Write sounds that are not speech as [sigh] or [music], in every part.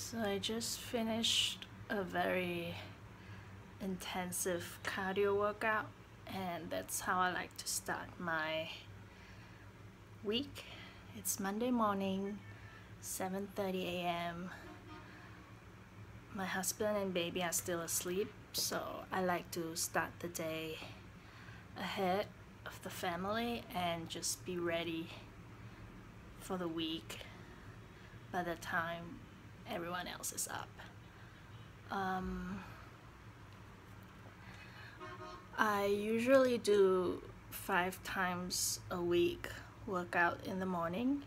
So I just finished a very intensive cardio workout and that's how I like to start my week. It's Monday morning, 7:30 a.m. My husband and baby are still asleep, so I like to start the day ahead of the family and just be ready for the week by the time everyone else is up. Um, I usually do five times a week workout in the morning.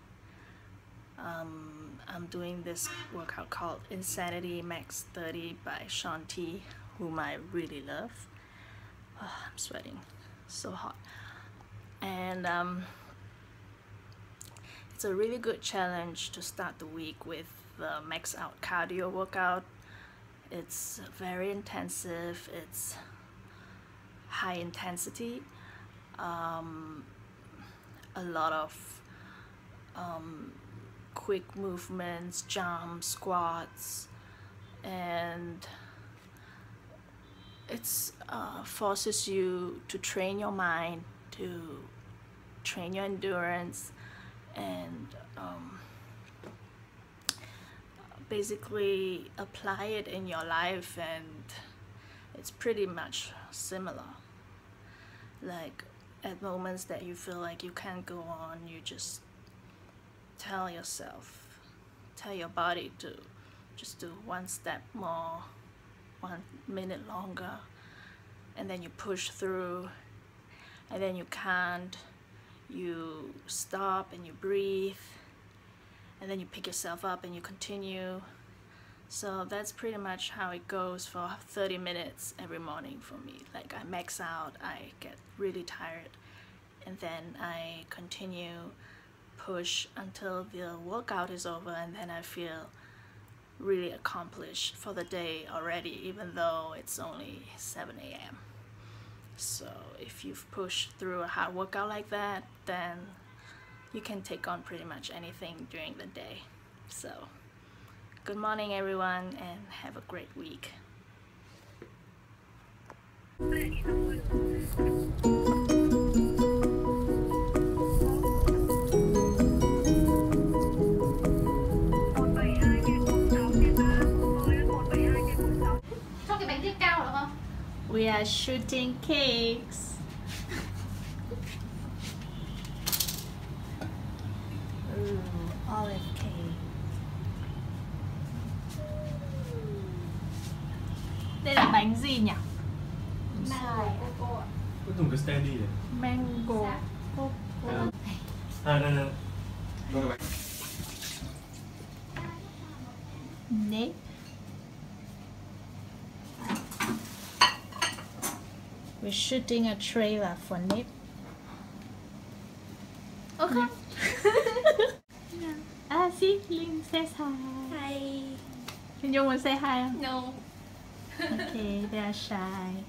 Um, I'm doing this workout called Insanity Max 30 by Shaun T, whom I really love. Oh, I'm sweating, so hot. And um, it's a really good challenge to start the week with the max out cardio workout. It's very intensive, it's high intensity, um, a lot of um, quick movements, jumps, squats, and it uh, forces you to train your mind, to train your endurance, and um, basically apply it in your life and it's pretty much similar. Like at moments that you feel like you can't go on you just tell yourself tell your body to just do one step more one minute longer and then you push through and then you can't you stop and you breathe and then you pick yourself up and you continue so that's pretty much how it goes for 30 minutes every morning for me like I max out I get really tired and then I continue push until the workout is over and then I feel really accomplished for the day already even though it's only 7 a.m. So if you've pushed through a hard workout like that then you can take on pretty much anything during the day. So, good morning everyone and have a great week. Are shooting cakes. olive cake. Đây là bánh gì nhỉ? Có dùng cái stand đi. Mango coco. À đây đây. Vâng bánh. Nếp. We're shooting a trailer for Nếp. Okay. [laughs] yeah. Ah, see, Lynn says hi. Hi. Can you want to say hi? No. Okay, [laughs] they are shy.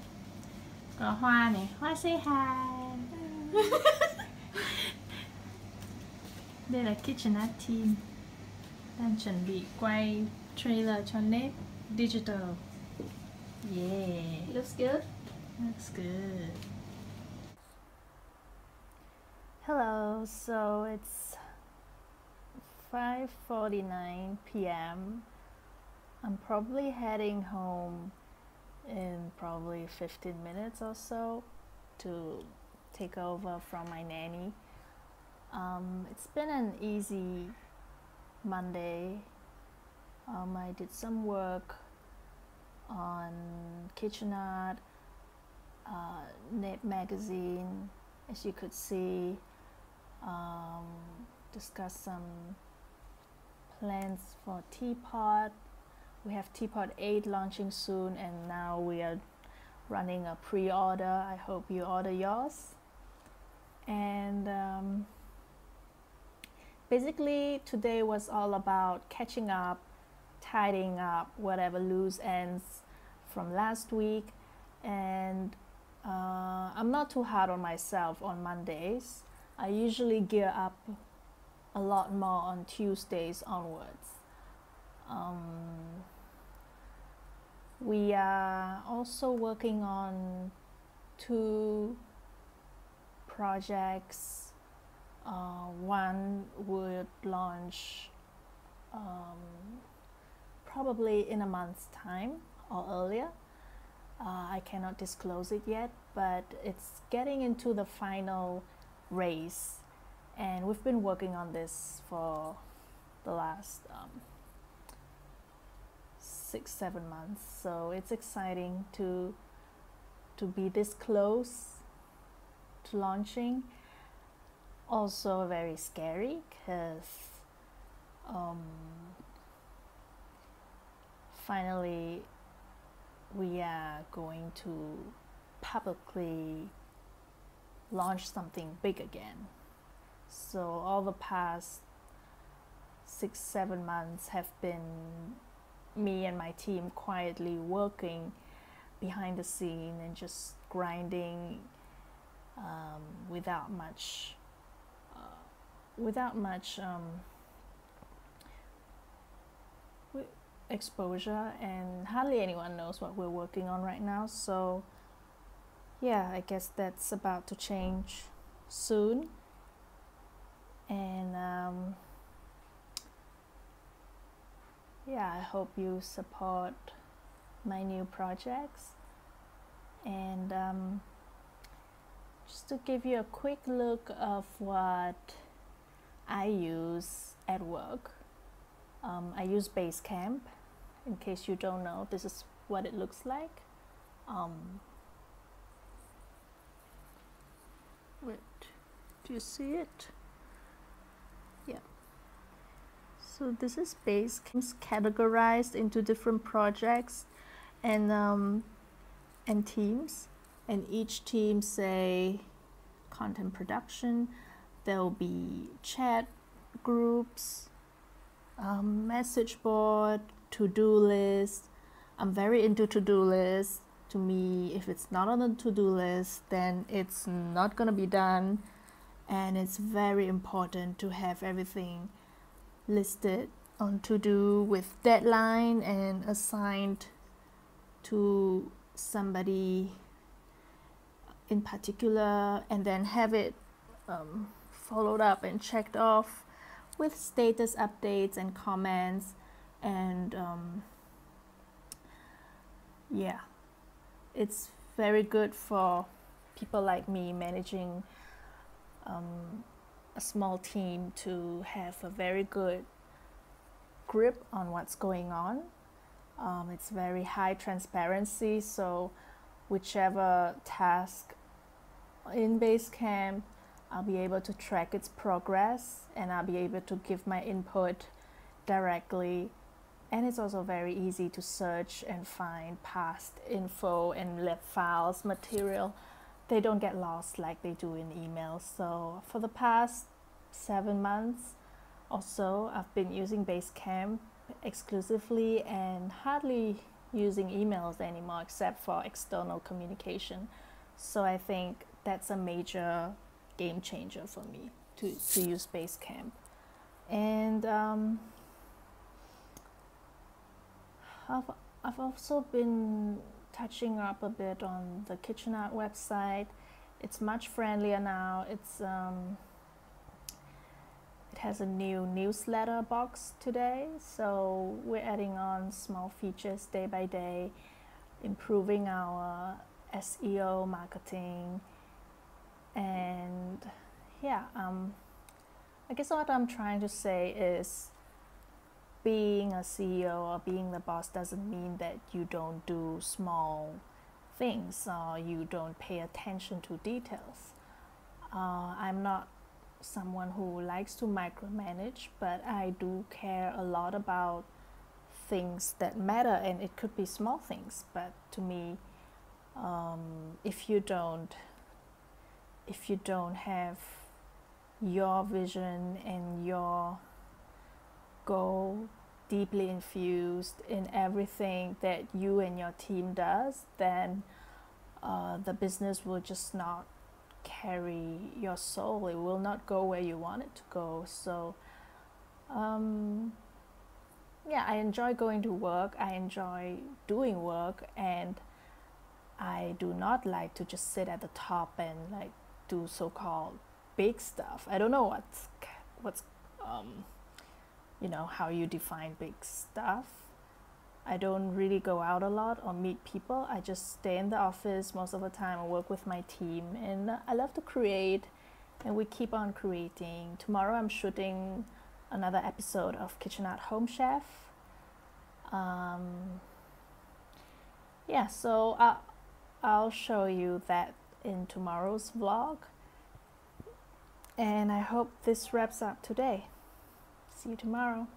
Có Hoa này, Hoa say hi. [laughs] Đây là Kitchen Art team đang chuẩn bị quay trailer cho Nếp Digital. Yeah, Looks good. Looks good. Hello, so it's 5:49 p.m. I'm probably heading home in probably 15 minutes or so to take over from my nanny. Um, it's been an easy Monday. Um, I did some work on kitchen art, Knit magazine, as you could see. Um, discuss some plans for Teapot. We have Teapot 8 launching soon, and now we are running a pre order. I hope you order yours. And um, basically, today was all about catching up, tidying up whatever loose ends from last week. And uh, I'm not too hard on myself on Mondays. I usually gear up a lot more on Tuesdays onwards. Um, we are also working on two projects. Uh, one would launch um, probably in a month's time or earlier. Uh, I cannot disclose it yet, but it's getting into the final race, and we've been working on this for the last um, six, seven months. So it's exciting to to be this close to launching. Also very scary because um, finally we are going to publicly launch something big again. So all the past six, seven months have been me and my team quietly working behind the scene and just grinding um, without much uh, without much um, exposure and hardly anyone knows what we're working on right now so yeah i guess that's about to change soon and um, yeah, I hope you support my new projects. And um, just to give you a quick look of what I use at work, um, I use Basecamp. In case you don't know, this is what it looks like. Um, wait, do you see it? Yeah. So this is Basecamp categorized into different projects and um, and teams. And each team say content production. There will be chat groups, um, message board, to-do list. I'm very into to-do list. To me, if it's not on the to-do list, then it's not gonna be done. And it's very important to have everything listed on to do with deadline and assigned to somebody in particular and then have it um, followed up and checked off with status updates and comments and um, yeah it's very good for people like me managing um, a small team to have a very good grip on what's going on. Um, it's very high transparency, so whichever task in Basecamp, I'll be able to track its progress and I'll be able to give my input directly. And it's also very easy to search and find past info and lab files, material they don't get lost like they do in emails. So for the past seven months or so, I've been using Basecamp exclusively and hardly using emails anymore except for external communication. So I think that's a major game changer for me to, to use Basecamp. And um, I've, I've also been touching up a bit on the Kitchen Art website. It's much friendlier now. It's um, it has a new newsletter box today, so we're adding on small features day by day, improving our SEO marketing, and yeah, um, I guess what I'm trying to say is being a CEO or being the boss doesn't mean that you don't do small things or you don't pay attention to details. Uh, I'm not someone who likes to micromanage, but I do care a lot about things that matter, and it could be small things. But to me, um, if you don't, if you don't have your vision and your go deeply infused in everything that you and your team does, then uh, the business will just not carry your soul. It will not go where you want it to go. So, um, yeah, I enjoy going to work. I enjoy doing work, and I do not like to just sit at the top and like do so-called big stuff. I don't know what's what's um, you know how you define big stuff. I don't really go out a lot or meet people. I just stay in the office most of the time and work with my team. And I love to create, and we keep on creating. Tomorrow I'm shooting another episode of Kitchen Art Home Chef. Um, yeah, so I'll, I'll show you that in tomorrow's vlog. And I hope this wraps up today. See you tomorrow.